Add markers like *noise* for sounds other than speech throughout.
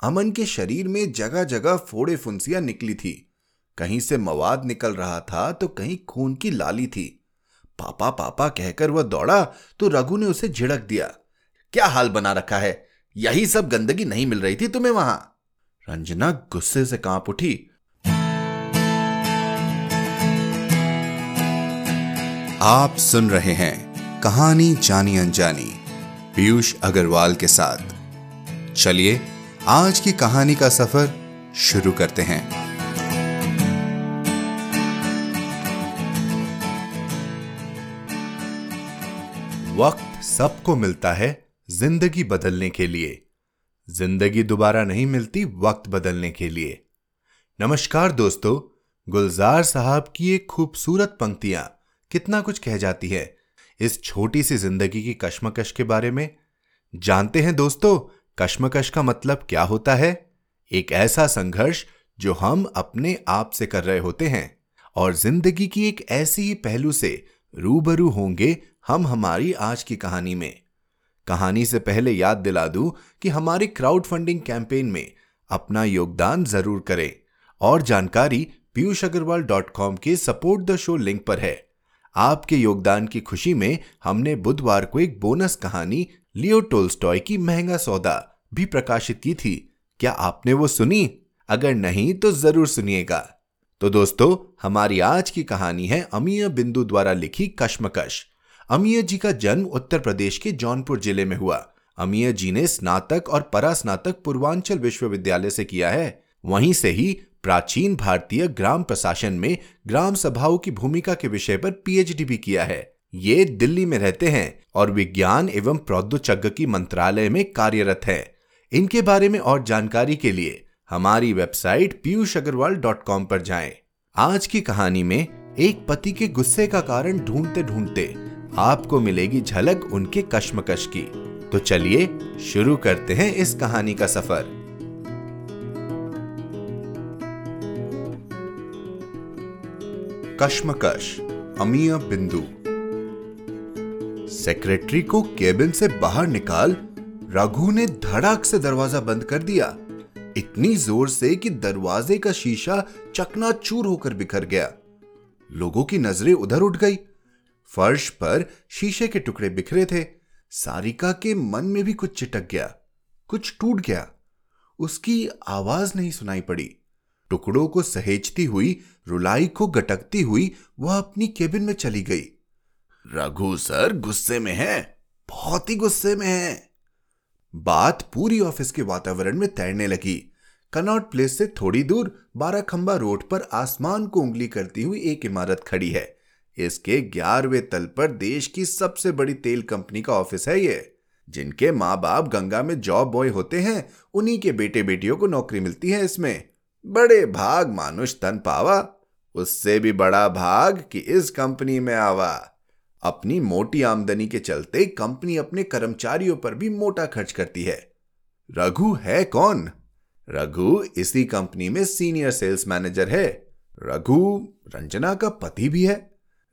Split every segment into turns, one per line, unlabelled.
अमन के शरीर में जगह जगह फोड़े फुंसियाँ निकली थी। कहीं से मवाद निकल रहा था तो कहीं खून की लाली थी। पापा पापा कहकर वह दौड़ा तो रघु ने उसे झिड़क दिया। क्या हाल बना रखा है? यही सब गंदगी नहीं मिल रही थी तुम्हें वहाँ। रंजना गुस्से से काँप उठी।
आप सुन रहे हैं कहानी जानी अनजानी, पीयूष अग्रवाल के साथ। चलिए आज की कहानी का सफ़र शुरू करते हैं। वक्त सबको मिलता है ज़िंदगी बदलने के लिए। ज़िंदगी दोबारा नहीं मिलती वक्त बदलने के लिए। नमस्कार दोस्तों, गुलजार साहब की एक खूबसूरत पंक्तियाँ कितना कुछ कह जाती है। इस छोटी सी ज़िंदगी की कश्मकश के बारे में। जानते हैं दोस्तों कश्मकश का मतलब क्या होता है? एक ऐसा संघर्ष जो हम अपने आप से कर रहे होते हैं और ज़िंदगी की एक ऐसी ही पहलू से रूबरू होंगे हम हमारी आज की कहानी में। कहानी से पहले याद दिला दूँ कि हमारी क्राउड फंडिंग कैंपेन में अपना योगदान ज़रूर करें और जानकारी पीयूष अग्रवाल डॉट कॉम के सपोर्ट द शो लिंक पर है। आपके योगदान की खुशी में हमने बुधवार को एक बोनस कहानी लियो टोल्स्टॉय की महँगा सौदा भी प्रकाशित की थी। क्या आपने वो सुनी? अगर नहीं तो ज़रूर सुनिएगा। तो दोस्तों, हमारी आज की कहानी है अमीय बिंदु द्वारा लिखी कश्मकश। अमीय जी का जन्म उत्तर प्रदेश के जौनपुर ज़िले में हुआ। अमीय जी ने स्नातक और परास्नातक पूर्वांचल विश्वविद्यालय से किया है। वहीं से ही प्राचीन भारतीय ग्राम प्रशासन में ग्राम सभाओं की भूमिका के विषय पर पीएचडी भी किया है। ये दिल्ली में रहते हैं और विज्ञान एवं प्रौद्योगिकी मंत्रालय में कार्यरत हैं। इनके बारे में और जानकारी के लिए हमारी website Piyush Agarwal dot com पर जाए। आज की कहानी में एक पति के गुस्से का कारण ढूंढते ढूंढते आपको मिलेगी झलक उनके कश्मकश की। तो चलिए शुरू करते हैं इस कहानी का सफ़र। कश्मकश, अमीय बिंदु। सेक्रेटरी को केबिन से बाहर निकाल रघु ने धड़ाक से दरवाज़ा बंद कर दिया। इतनी ज़ोर से कि दरवाजे का शीशा चकनाचूर होकर बिखर गया। लोगों की नज़रें उधर उठ गई। फर्श पर शीशे के टुकड़े बिखरे थे। सारिका के मन में भी कुछ चिटक गया, कुछ टूट गया। उसकी आवाज़ नहीं सुनाई पड़ी। टुकड़ों को सहेजती हुई, रुलाई को गटकती हुई वह अपनी केबिन में चली गई। रघु सर, गुस्से में है, बहुत ही गुस्से में है। बात पूरी ऑफ़िस के वातावरण में तैरने लगी। कनॉट प्लेस से थोड़ी दूर बारह खंबा रोड पर आसमान को उंगली करती हुई एक इमारत खड़ी है। इसके ग्यारहवें तल पर देश की सबसे बड़ी तेल कंपनी का ऑफ़िस है ये, जिनके माँ बाप गंगा में जॉब बॉय होते हैं। उन्हीं के बेटे बेटियों को नौकरी मिलती है इसमें। बड़े भाग मानुष तन पावा, उससे भी बड़ा भाग कि इस कंपनी में आवा। अपनी मोटी आमदनी के चलते कंपनी अपने कर्मचारियों पर भी मोटा खर्च करती है। रघु है कौन? रघु इसी कंपनी में सीनियर सेल्स मैनेजर है। रघु रंजना का पति भी है।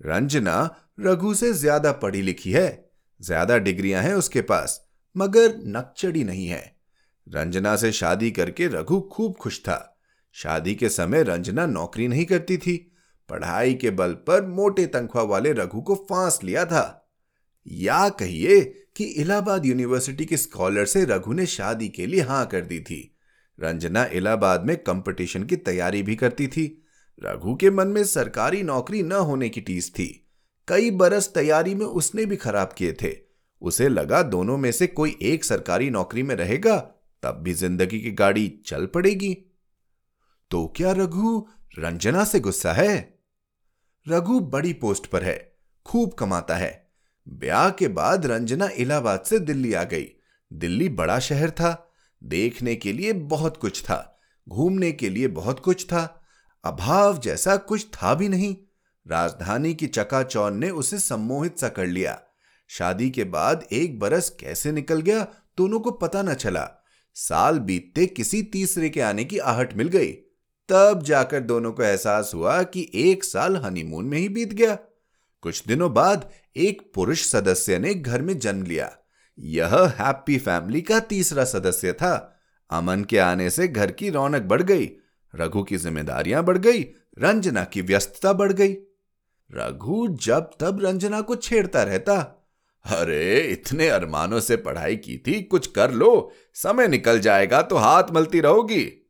रंजना रघु से ज़्यादा पढ़ी लिखी है। ज़्यादा डिग्रियाँ हैं उसके पास, मगर नक्चड़ी नहीं है। रंजना से शादी करके रघु खूब खुश था। शादी के समय रंजना नौकरी नहीं करती थी। पढ़ाई के बल पर मोटे तनख्वाह वाले रघु को फांस लिया था। या कहिए कि इलाहाबाद यूनिवर्सिटी के स्कॉलर से रघु ने शादी के लिए हाँ कर दी थी। रंजना इलाहाबाद में कंपटीशन की तैयारी भी करती थी। रघु के मन में सरकारी नौकरी न होने की टीस थी। कई बरस तैयारी में उसने भी खराब किए थे। उसे लगा दोनों में से कोई एक सरकारी नौकरी में रहेगा, तब भी ज़िंदगी की गाड़ी चल पड़ेगी। तो क्या रघु, रंजना से गुस्सा है? रघु बड़ी पोस्ट पर है, खूब कमाता है। ब्याह के बाद रंजना इलाहाबाद से दिल्ली आ गई। दिल्ली बड़ा शहर था, देखने के लिए बहुत कुछ था, घूमने के लिए बहुत कुछ था, अभाव जैसा कुछ था भी नहीं। राजधानी की चकाचौन ने उसे सम्मोहित सा कर लिया। शादी के बाद एक बरस कैसे निकल गया दोनों को पता न चला। साल बीतते किसी तीसरे के आने की आहट मिल गई। तब जाकर दोनों को एहसास हुआ कि एक साल हनीमून में ही बीत गया। कुछ दिनों बाद एक पुरुष सदस्य ने घर में जन्म लिया। यह हैप्पी फैमिली का तीसरा सदस्य था।
अमन के आने से घर की रौनक बढ़ गई, रघु की जिम्मेदारियाँ बढ़ गई, रंजना की व्यस्तता बढ़ गई। रघु जब तब रंजना को छेड़ता रहता। अरे, इतने अरमानों से पढ़ाई की थी, कुछ कर लो, समय निकल जाएगा तो हाथ मलती रहोगी।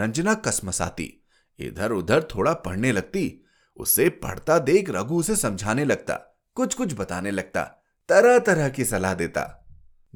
रंजना कसमसाती। इधर उधर थोड़ा पढ़ने लगती। उसे पढ़ता देख रघु उसे समझाने लगता कुछ कुछ बताने लगता तरह तरह की सलाह देता।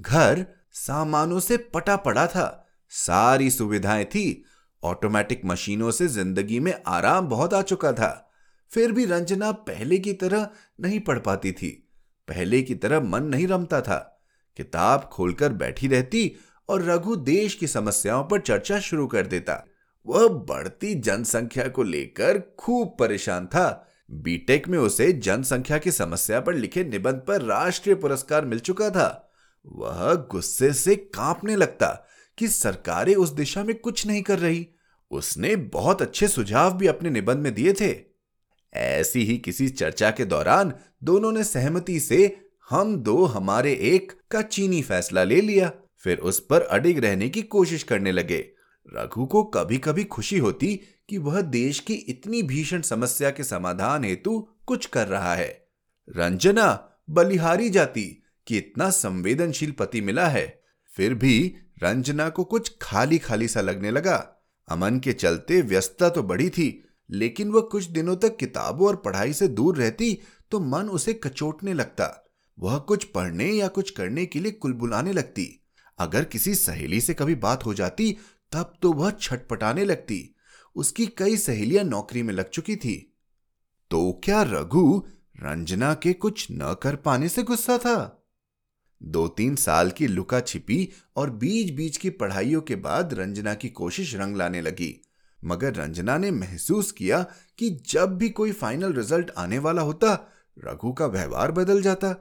घर सामानों से पटा पड़ा था। सारी सुविधाएँ थी। ऑटोमेटिक मशीनों से ज़िंदगी में आराम बहुत आ चुका था। फिर भी रंजना पहले की तरह नहीं पढ़ पाती थी। पहले की तरह मन नहीं रमता था। किताब खोलकर बैठी रहती और रघु देश की समस्याओं पर चर्चा शुरू कर देता। वह बढ़ती जनसंख्या को लेकर खूब परेशान था। बीटेक में उसे जनसंख्या की समस्या पर लिखे निबंध पर राष्ट्रीय पुरस्कार मिल चुका था। वह गुस्से से कांपने लगता कि सरकारें उस दिशा में कुछ नहीं कर रही। उसने बहुत अच्छे सुझाव भी अपने निबंध में दिए थे। ऐसी ही किसी चर्चा के दौरान दोनों ने सहमति से हम दो हमारे एक का चीनी फैसला ले लिया। फिर उस पर अडिग रहने की कोशिश करने लगे। रघु को कभी कभी खुशी होती कि वह देश की इतनी भीषण समस्या के समाधान हेतु कुछ कर रहा है। रंजना बलिहारी जाती कि इतना संवेदनशील पति मिला है। फिर भी रंजना को कुछ खाली खाली सा लगने लगा। अमन के चलते व्यस्तता तो बढ़ी थी, लेकिन वह कुछ दिनों तक किताबों और पढ़ाई से दूर रहती तो मन उसे कचोटने लगता। वह कुछ पढ़ने या कुछ करने के लिए कुलबुलाने लगती। अगर किसी सहेली से कभी बात हो जाती तब तो वह छटपटाने लगती। उसकी कई सहेलियाँ नौकरी में लग चुकी थी। तो क्या रघु रंजना के कुछ न कर पाने से गुस्सा था? दो तीन साल की लुका छिपी और बीच बीच की पढ़ाइयों के बाद रंजना की कोशिश रंग लाने लगी। मगर रंजना ने महसूस किया कि जब भी कोई फाइनल रिज़ल्ट आने वाला होता, रघु का व्यवहार बदल जाता।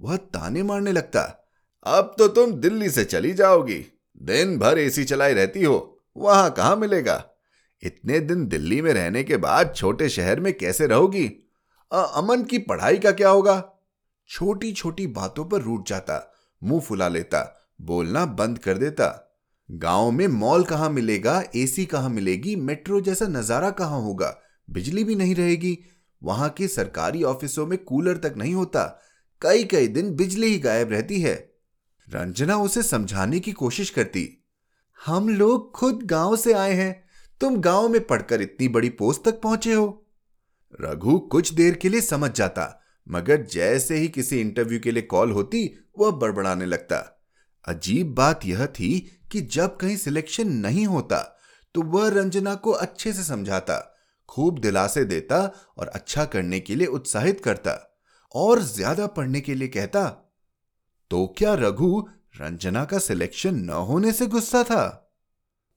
वह ताने मारने लगता, अब तो तुम दिल्ली से चली जाओगी। दिन भर एसी चलाई रहती हो, वहाँ कहाँ मिलेगा? इतने दिन दिल्ली में रहने के बाद छोटे शहर में कैसे रहोगी? अमन की पढ़ाई का क्या होगा? छोटी छोटी बातों पर रूट जाता, मुँह फुला लेता, बोलना बंद कर देता। गाँव में मॉल कहाँ मिलेगा, एसी कहाँ मिलेगी, मेट्रो जैसा नज़ारा कहाँ होगा? बिजली भी नहीं रहेगी। वहाँ के सरकारी ऑफिसों में कूलर तक नहीं होता। कई कई दिन बिजली ही गायब रहती है। रंजना उसे समझाने की कोशिश करती, हम लोग खुद गाँव से आए हैं, तुम गाँव में पढ़कर इतनी बड़ी पोस्ट तक पहुँचे हो। रघु कुछ देर के लिए समझ जाता, मगर जैसे ही किसी इंटरव्यू के लिए कॉल होती, वह बड़बड़ाने लगता। अजीब बात यह थी कि जब कहीं सिलेक्शन नहीं होता तो वह रंजना को अच्छे से समझाता, खूब दिलासे देता और अच्छा करने के लिए उत्साहित करता, और ज़्यादा पढ़ने के लिए कहता तो क्या रघु रंजना का सिलेक्शन न होने से गुस्सा था?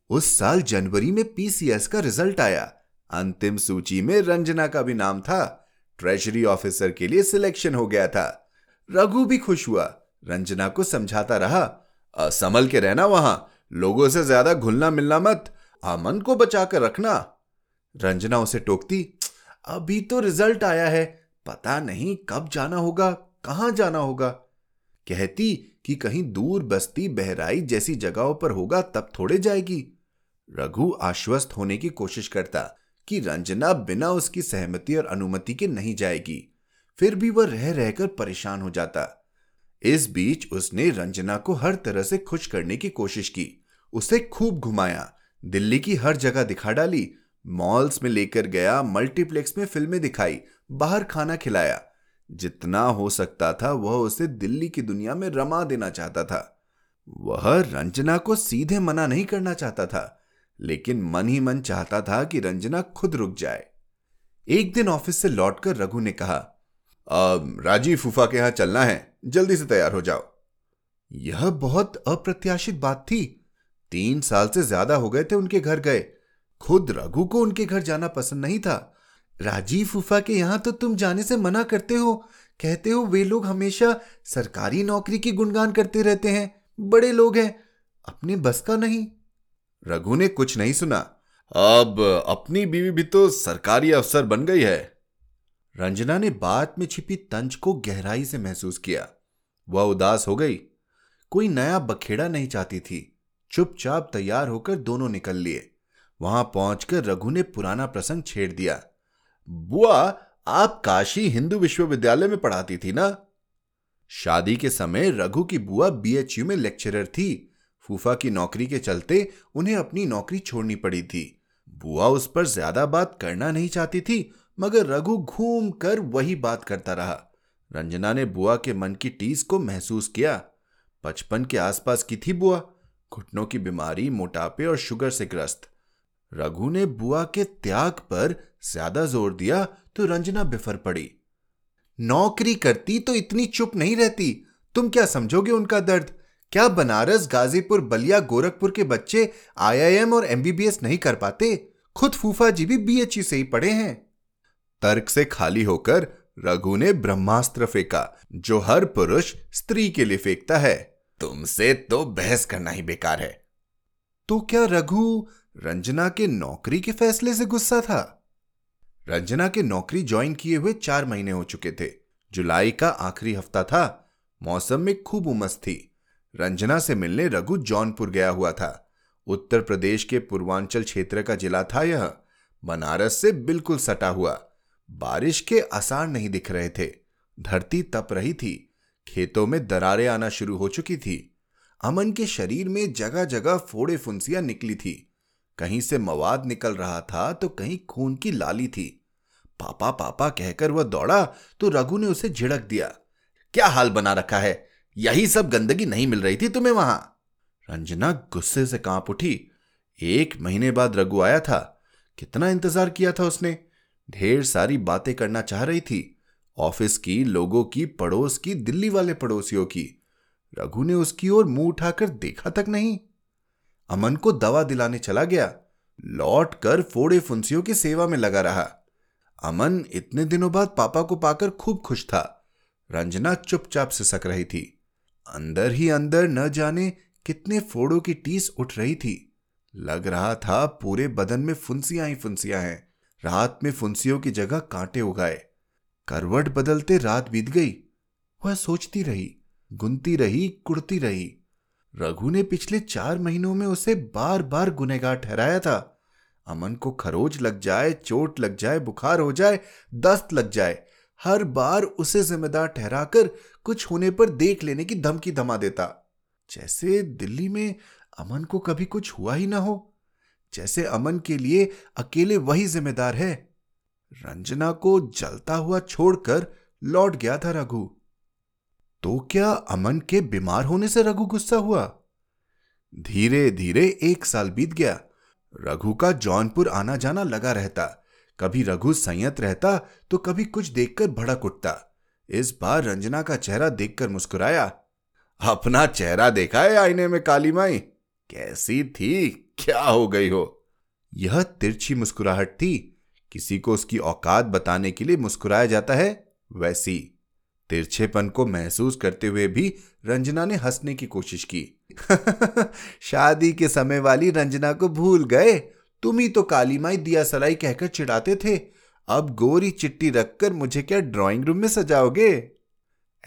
उस साल जनवरी में पीसीएस का रिज़ल्ट आया। अंतिम सूची में रंजना का भी नाम था। ट्रेजरी ऑफिसर के लिए सिलेक्शन हो गया था। रघु भी खुश हुआ। रंजना को समझाता रहा संभल के रहना वहाँ। लोगों से ज़्यादा घुलना मिलना मत। अमन को बचाकर रखना। रंजना उसे टोकती, अभी तो रिज़ल्ट आया है। पता नहीं कब जाना होगा, कहाँ जाना होगा? कहती कि कहीं दूर बस्ती बहराई जैसी जगहों पर होगा तब थोड़े जाएगी। रघु आश्वस्त होने की कोशिश करता कि रंजना बिना उसकी सहमति और अनुमति के नहीं जाएगी। फिर भी वह रह रहकर परेशान हो जाता। इस बीच उसने रंजना को हर तरह से खुश करने की कोशिश की। उसे खूब घुमाया, दिल्ली की हर जगह दिखा डाली, मॉल्स में लेकर गया, मल्टीप्लेक्स में फ़िल्में दिखाई, बाहर खाना खिलाया। जितना हो सकता था, वह उसे दिल्ली की दुनिया में रमा देना चाहता था। वह रंजना को सीधे मना नहीं करना चाहता था, लेकिन मन ही मन चाहता था कि रंजना खुद रुक जाए। एक दिन ऑफ़िस से लौटकर रघु ने कहा राजीव फूफा के यहाँ चलना है, जल्दी से तैयार हो जाओ। यह बहुत अप्रत्याशित बात थी। तीन साल से ज़्यादा हो गए थे उनके घर गए। खुद रघु को उनके घर जाना पसंद नहीं था। राजीव फूफा के यहाँ तो तुम जाने से मना करते हो। कहते हो वे लोग हमेशा सरकारी नौकरी की गुणगान करते रहते हैं। बड़े लोग हैं। अपने बस का नहीं। रघु ने कुछ नहीं सुना। अब अपनी बीवी भी तो सरकारी अफसर बन गई है। रंजना ने बात में छिपी तंज को गहराई से महसूस किया। वह उदास हो गई। कोई नया बखेड़ा नहीं चाहती थी।
चुपचाप तैयार होकर दोनों निकल लिए। वहाँ पहुंचकर रघु ने पुराना प्रसंग छेड़ दिया। बुआ, आप काशी हिंदू विश्वविद्यालय में पढ़ाती थी ना? शादी के समय रघु की बुआ बीएचयू में लेक्चरर थी। फूफा की नौकरी के चलते उन्हें अपनी नौकरी छोड़नी पड़ी थी। बुआ उस पर ज़्यादा बात करना नहीं चाहती थी, मगर रघु घूम कर वही बात करता रहा। रंजना ने बुआ के मन की टीस को महसूस किया। बचपन के आसपास की थी बुआ। घुटनों की बीमारी, मोटापे और शुगर से ग्रस्त। रघु ने बुआ के त्याग पर ज़्यादा ज़ोर दिया तो रंजना बिफर पड़ी। नौकरी करती तो इतनी चुप नहीं रहती। तुम क्या समझोगे उनका दर्द? क्या बनारस, गाजीपुर, बलिया, गोरखपुर के बच्चे आईआईएम और एमबीबीएस नहीं कर पाते? खुद फूफा जी भी बीएचयू से ही पढ़े हैं। तर्क से खाली होकर रघु ने ब्रह्मास्त्र फेंका, जो हर पुरुष स्त्री के लिए फेंकता है। तुमसे तो बहस करना ही बेकार है। तो क्या रघु रंजना के नौकरी के फैसले से गुस्सा था? रंजना के नौकरी ज्वाइन किए हुए चार महीने हो चुके थे। जुलाई का आखिरी हफ़्ता था। मौसम में खूब उमस थी। रंजना से मिलने रघु जौनपुर गया हुआ था। उत्तर प्रदेश के पूर्वांचल क्षेत्र का जिला था यह। बनारस से बिल्कुल सटा हुआ। बारिश के आसार नहीं दिख रहे थे। धरती तप रही थी। खेतों में दरारें आना शुरू हो चुकी थी। अमन के शरीर में जगह जगह फोड़े फुंसियाँ निकली थी। कहीं से मवाद निकल रहा था तो कहीं खून की लाली थी। पापा पापा कहकर वह दौड़ा तो रघु ने उसे झिड़क दिया। क्या हाल बना रखा है? यही सब गंदगी नहीं मिल रही थी तुम्हें वहाँ। रंजना गुस्से से काँप उठी। एक महीने बाद रघु आया था। कितना इंतज़ार किया था उसने। ढेर सारी बातें करना चाह रही थी। ऑफ़िस की, लोगों की, पड़ोस की, दिल्ली वाले पड़ोसियों की। रघु ने उसकी ओर मुँह उठाकर देखा तक नहीं। अमन को दवा दिलाने चला गया। लौट कर फोड़े फुंसियों की सेवा में लगा रहा। अमन इतने दिनों बाद पापा को पाकर खूब खुश था। रंजना चुपचाप सिसक रही थी। अंदर ही अंदर न जाने कितने फोड़ों की टीस उठ रही थी। लग रहा था पूरे बदन में फुंसियाँ ही फुंसियाँ हैं। रात में फुंसियों की जगह कांटे उगाए। करवट बदलते रात बीत गई। वह सोचती रही, गुनती रही कुड़ती रही। रघु ने पिछले चार महीनों में उसे बार बार गुनेगार ठहराया था। अमन को खरोज लग जाए, चोट लग जाए, बुखार हो जाए, दस्त लग जाए, हर बार उसे जिम्मेदार ठहराकर कुछ होने पर देख लेने की धमकी धमा देता। जैसे दिल्ली में अमन को कभी कुछ हुआ ही ना हो, जैसे अमन के लिए अकेले वही जिम्मेदार है। रंजना को जलता हुआ छोड़कर लौट गया था रघु। तो क्या अमन के बीमार होने से रघु गुस्सा हुआ? धीरे धीरे एक साल बीत गया। रघु का जौनपुर आना जाना लगा रहता। कभी रघु संयत रहता तो कभी कुछ देखकर भड़क उठता। इस बार रंजना का चेहरा देखकर मुस्कुराया। अपना चेहरा देखा है आईने में, काली माई? कैसी थी? क्या हो गई हो? यह तिरछी मुस्कुराहट थी। किसी को उसकी औकात बताने के लिए मुस्कुराया जाता है, वैसी। तिरछेपन को महसूस करते हुए भी रंजना ने हंसने की कोशिश की। *laughs* शादी के समय वाली रंजना को भूल गए। तुम ही तो काली माई दिया सलाई कहकर चिढ़ाते थे। अब गोरी चिट्टी रखकर मुझे क्या ड्राइंग रूम में सजाओगे?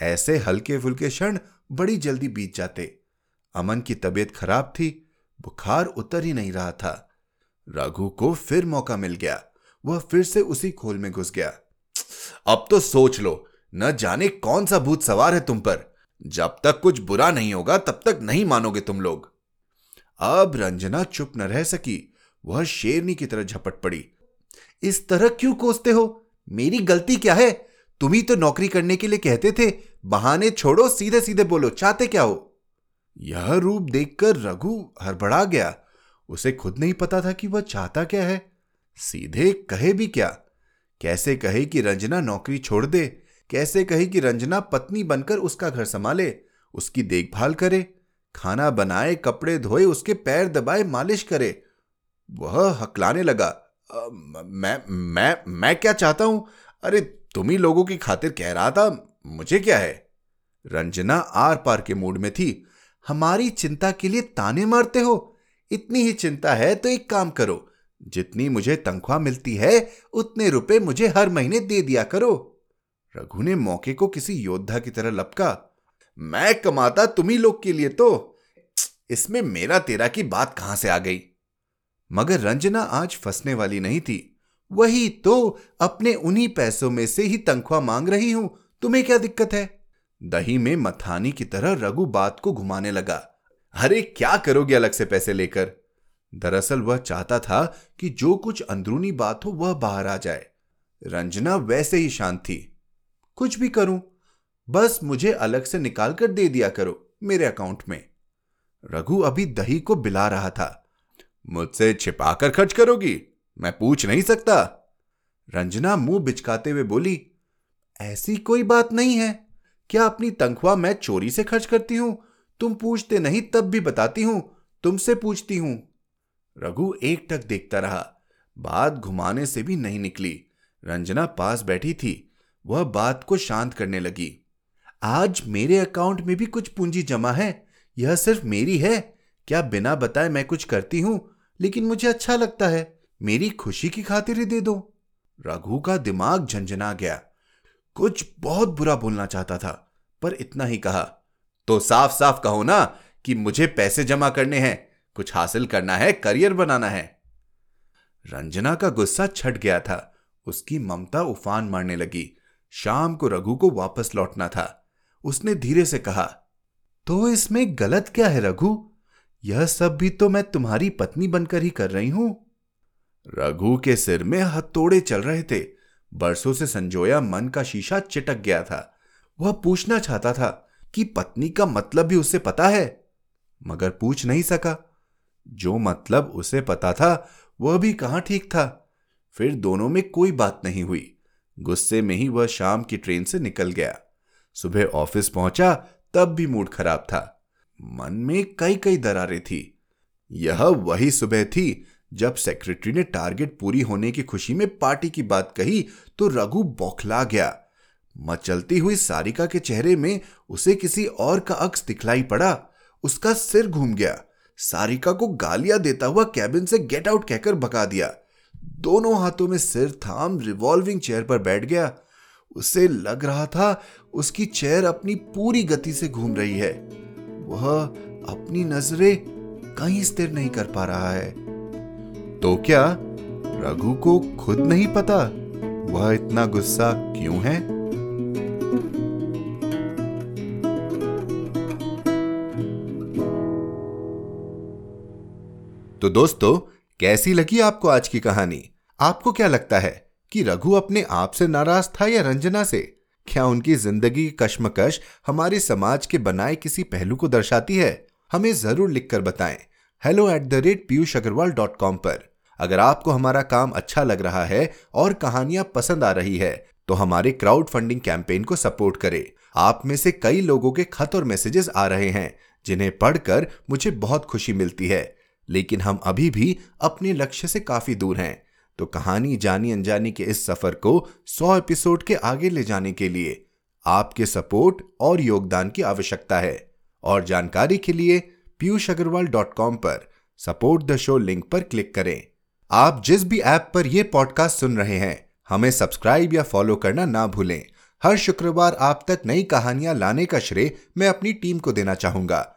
ऐसे हल्के फुल्के क्षण बड़ी जल्दी बीत जाते। अमन की तबीयत खराब थी। बुखार उतर ही नहीं रहा था। रघु को फिर मौका मिल गया। वह फिर से उसी खोल में घुस गया। अब तो सोच लो न जाने कौन सा भूत सवार है तुम पर। जब तक कुछ बुरा नहीं होगा, तब तक नहीं मानोगे तुम लोग। अब रंजना चुप न रह सकी। वह शेरनी की तरह झपट पड़ी। इस तरह क्यों कोसते हो? मेरी गलती क्या है? तुम ही तो नौकरी करने के लिए कहते थे। बहाने छोड़ो सीधे सीधे बोलो। चाहते क्या हो? यह रूप देखकर रघु हड़बड़ा गया। उसे खुद नहीं पता था कि वह चाहता क्या है। सीधे कहे भी क्या? कैसे कहे कि रंजना नौकरी छोड़ दे? कैसे कही कि रंजना पत्नी बनकर उसका घर संभाले, उसकी देखभाल करे, खाना बनाए, कपड़े धोए, उसके पैर दबाए, मालिश करे। वह हकलाने लगा मैं मैं मैं क्या चाहता हूँ? अरे, तुम ही लोगों की खातिर कह रहा था, मुझे क्या है? रंजना आर पार के मूड में थी, हमारी चिंता के लिए ताने मारते हो? इतनी ही चिंता है तो एक काम करो, जितनी मुझे तनख्वाह मिलती है, उतने रुपए मुझे हर महीने दे दिया करो। रघु ने मौके को किसी योद्धा की तरह लपका। मैं कमाता तुम्ही लोग के लिए तो।
इसमें मेरा तेरा की बात कहाँ से आ गई?
मगर रंजना आज फंसने वाली नहीं थी। वही तो अपने उन्हीं पैसों में से ही तनख्वाह मांग रही हूँ। तुम्हें क्या दिक्कत है? दही में मथानी की तरह रघु बात को घुमाने लगा।
अरे क्या करोगे अलग से पैसे लेकर?
दरअसल वह चाहता था कि जो कुछ अंदरूनी बात हो वह बाहर आ जाए। रंजना वैसे ही शांत थी। कुछ भी करूँ, बस मुझे अलग से निकाल कर दे दिया करो मेरे अकाउंट में। रघु अभी दही को बिला रहा था।
मुझसे छिपाकर खर्च करोगी? मैं पूछ नहीं सकता।
रंजना मुँह बिचकाते हुए बोली, ऐसी कोई बात नहीं है। क्या अपनी तनख्वाह मैं चोरी से खर्च करती हूँ? तुम पूछते नहीं, तब भी बताती हूँ, तुमसे पूछती हूँ। रघु एक टक देखता रहा। बात घुमाने से भी नहीं निकली। रंजना पास बैठी थी। वह बात को शांत करने लगी। आज मेरे अकाउंट में भी कुछ पूंजी जमा है। यह सिर्फ़ मेरी है। क्या बिना बताए मैं कुछ करती हूँ, लेकिन मुझे अच्छा लगता है। मेरी खुशी की खातिर ही दे दो। रघु का दिमाग झंझना गया। कुछ बहुत बुरा बोलना चाहता था, पर इतना ही कहा।
तो साफ़ साफ़ कहो ना कि मुझे पैसे जमा करने हैं। कुछ हासिल करना है, करियर बनाना है।
रंजना का गुस्सा छट गया था। उसकी ममता उफान मारने लगी। शाम को रघु को वापस लौटना था। उसने धीरे से कहा तो इसमें गलत क्या है रघु? यह सब भी तो मैं तुम्हारी पत्नी बनकर ही कर रही हूँ। रघु के सिर में हथोड़े चल रहे थे। बरसों से संजोया मन का शीशा चिटक गया था। वह पूछना चाहता था कि पत्नी का मतलब भी उसे पता है? मगर पूछ नहीं सका। जो मतलब उसे पता था, वह भी कहाँ ठीक था? फिर दोनों में कोई बात नहीं हुई। गुस्से में ही वह शाम की ट्रेन से निकल गया। सुबह ऑफ़िस पहुँचा, तब भी मूड खराब था। मन में कई कई दरारें थी। यह वही सुबह थी जब सेक्रेटरी ने टारगेट पूरी होने की खुशी में पार्टी की बात कही तो रघु बौखला गया। मचलती हुई सारिका के चेहरे में उसे किसी और का अक्स दिखलाई पड़ा। उसका सिर घूम गया। सारिका को गालियाँ देता हुआ कैबिन से गेट आउट कहकर भगा दिया। दोनों हाथों में सिर थाम रिवॉल्विंग चेयर पर बैठ गया। उसे लग रहा था उसकी चेयर अपनी पूरी गति से घूम रही है। वह अपनी नज़रें कहीं स्थिर नहीं कर पा रहा है। तो क्या रघु को खुद नहीं पता वह इतना गुस्सा क्यों है? तो दोस्तों कैसी लगी आपको आज की कहानी? आपको क्या लगता है कि रघु अपने आप से नाराज़ था या रंजना से? क्या उनकी ज़िंदगी की कश्मकश हमारे समाज के बनाए किसी पहलू को दर्शाती है? हमें ज़रूर लिखकर बताएँ। Hello at the rate Piyush Agarwal dot com पर। अगर आपको हमारा काम अच्छा लग रहा है और कहानियाँ पसंद आ रही है तो हमारे क्राउड फंडिंग कैंपेन को सपोर्ट करें। आप में से कई लोगों के खत और मैसेजेस आ रहे हैं, जिन्हें पढ़कर मुझे बहुत खुशी मिलती है। लेकिन हम अभी भी अपने लक्ष्य से काफ़ी दूर हैं। तो कहानी जानी अनजानी के इस सफ़र को 100 एपिसोड के आगे ले जाने के लिए आपके सपोर्ट और योगदान की आवश्यकता है। और जानकारी के लिए पीयूष अग्रवाल डॉट कॉम पर सपोर्ट द शो लिंक पर क्लिक करें। आप जिस भी ऐप पर यह पॉडकास्ट सुन रहे हैं, हमें सब्सक्राइब या फॉलो करना ना भूलें। हर शुक्रवार आप तक नई कहानियाँ लाने का श्रेय मैं अपनी टीम को देना चाहूँगा।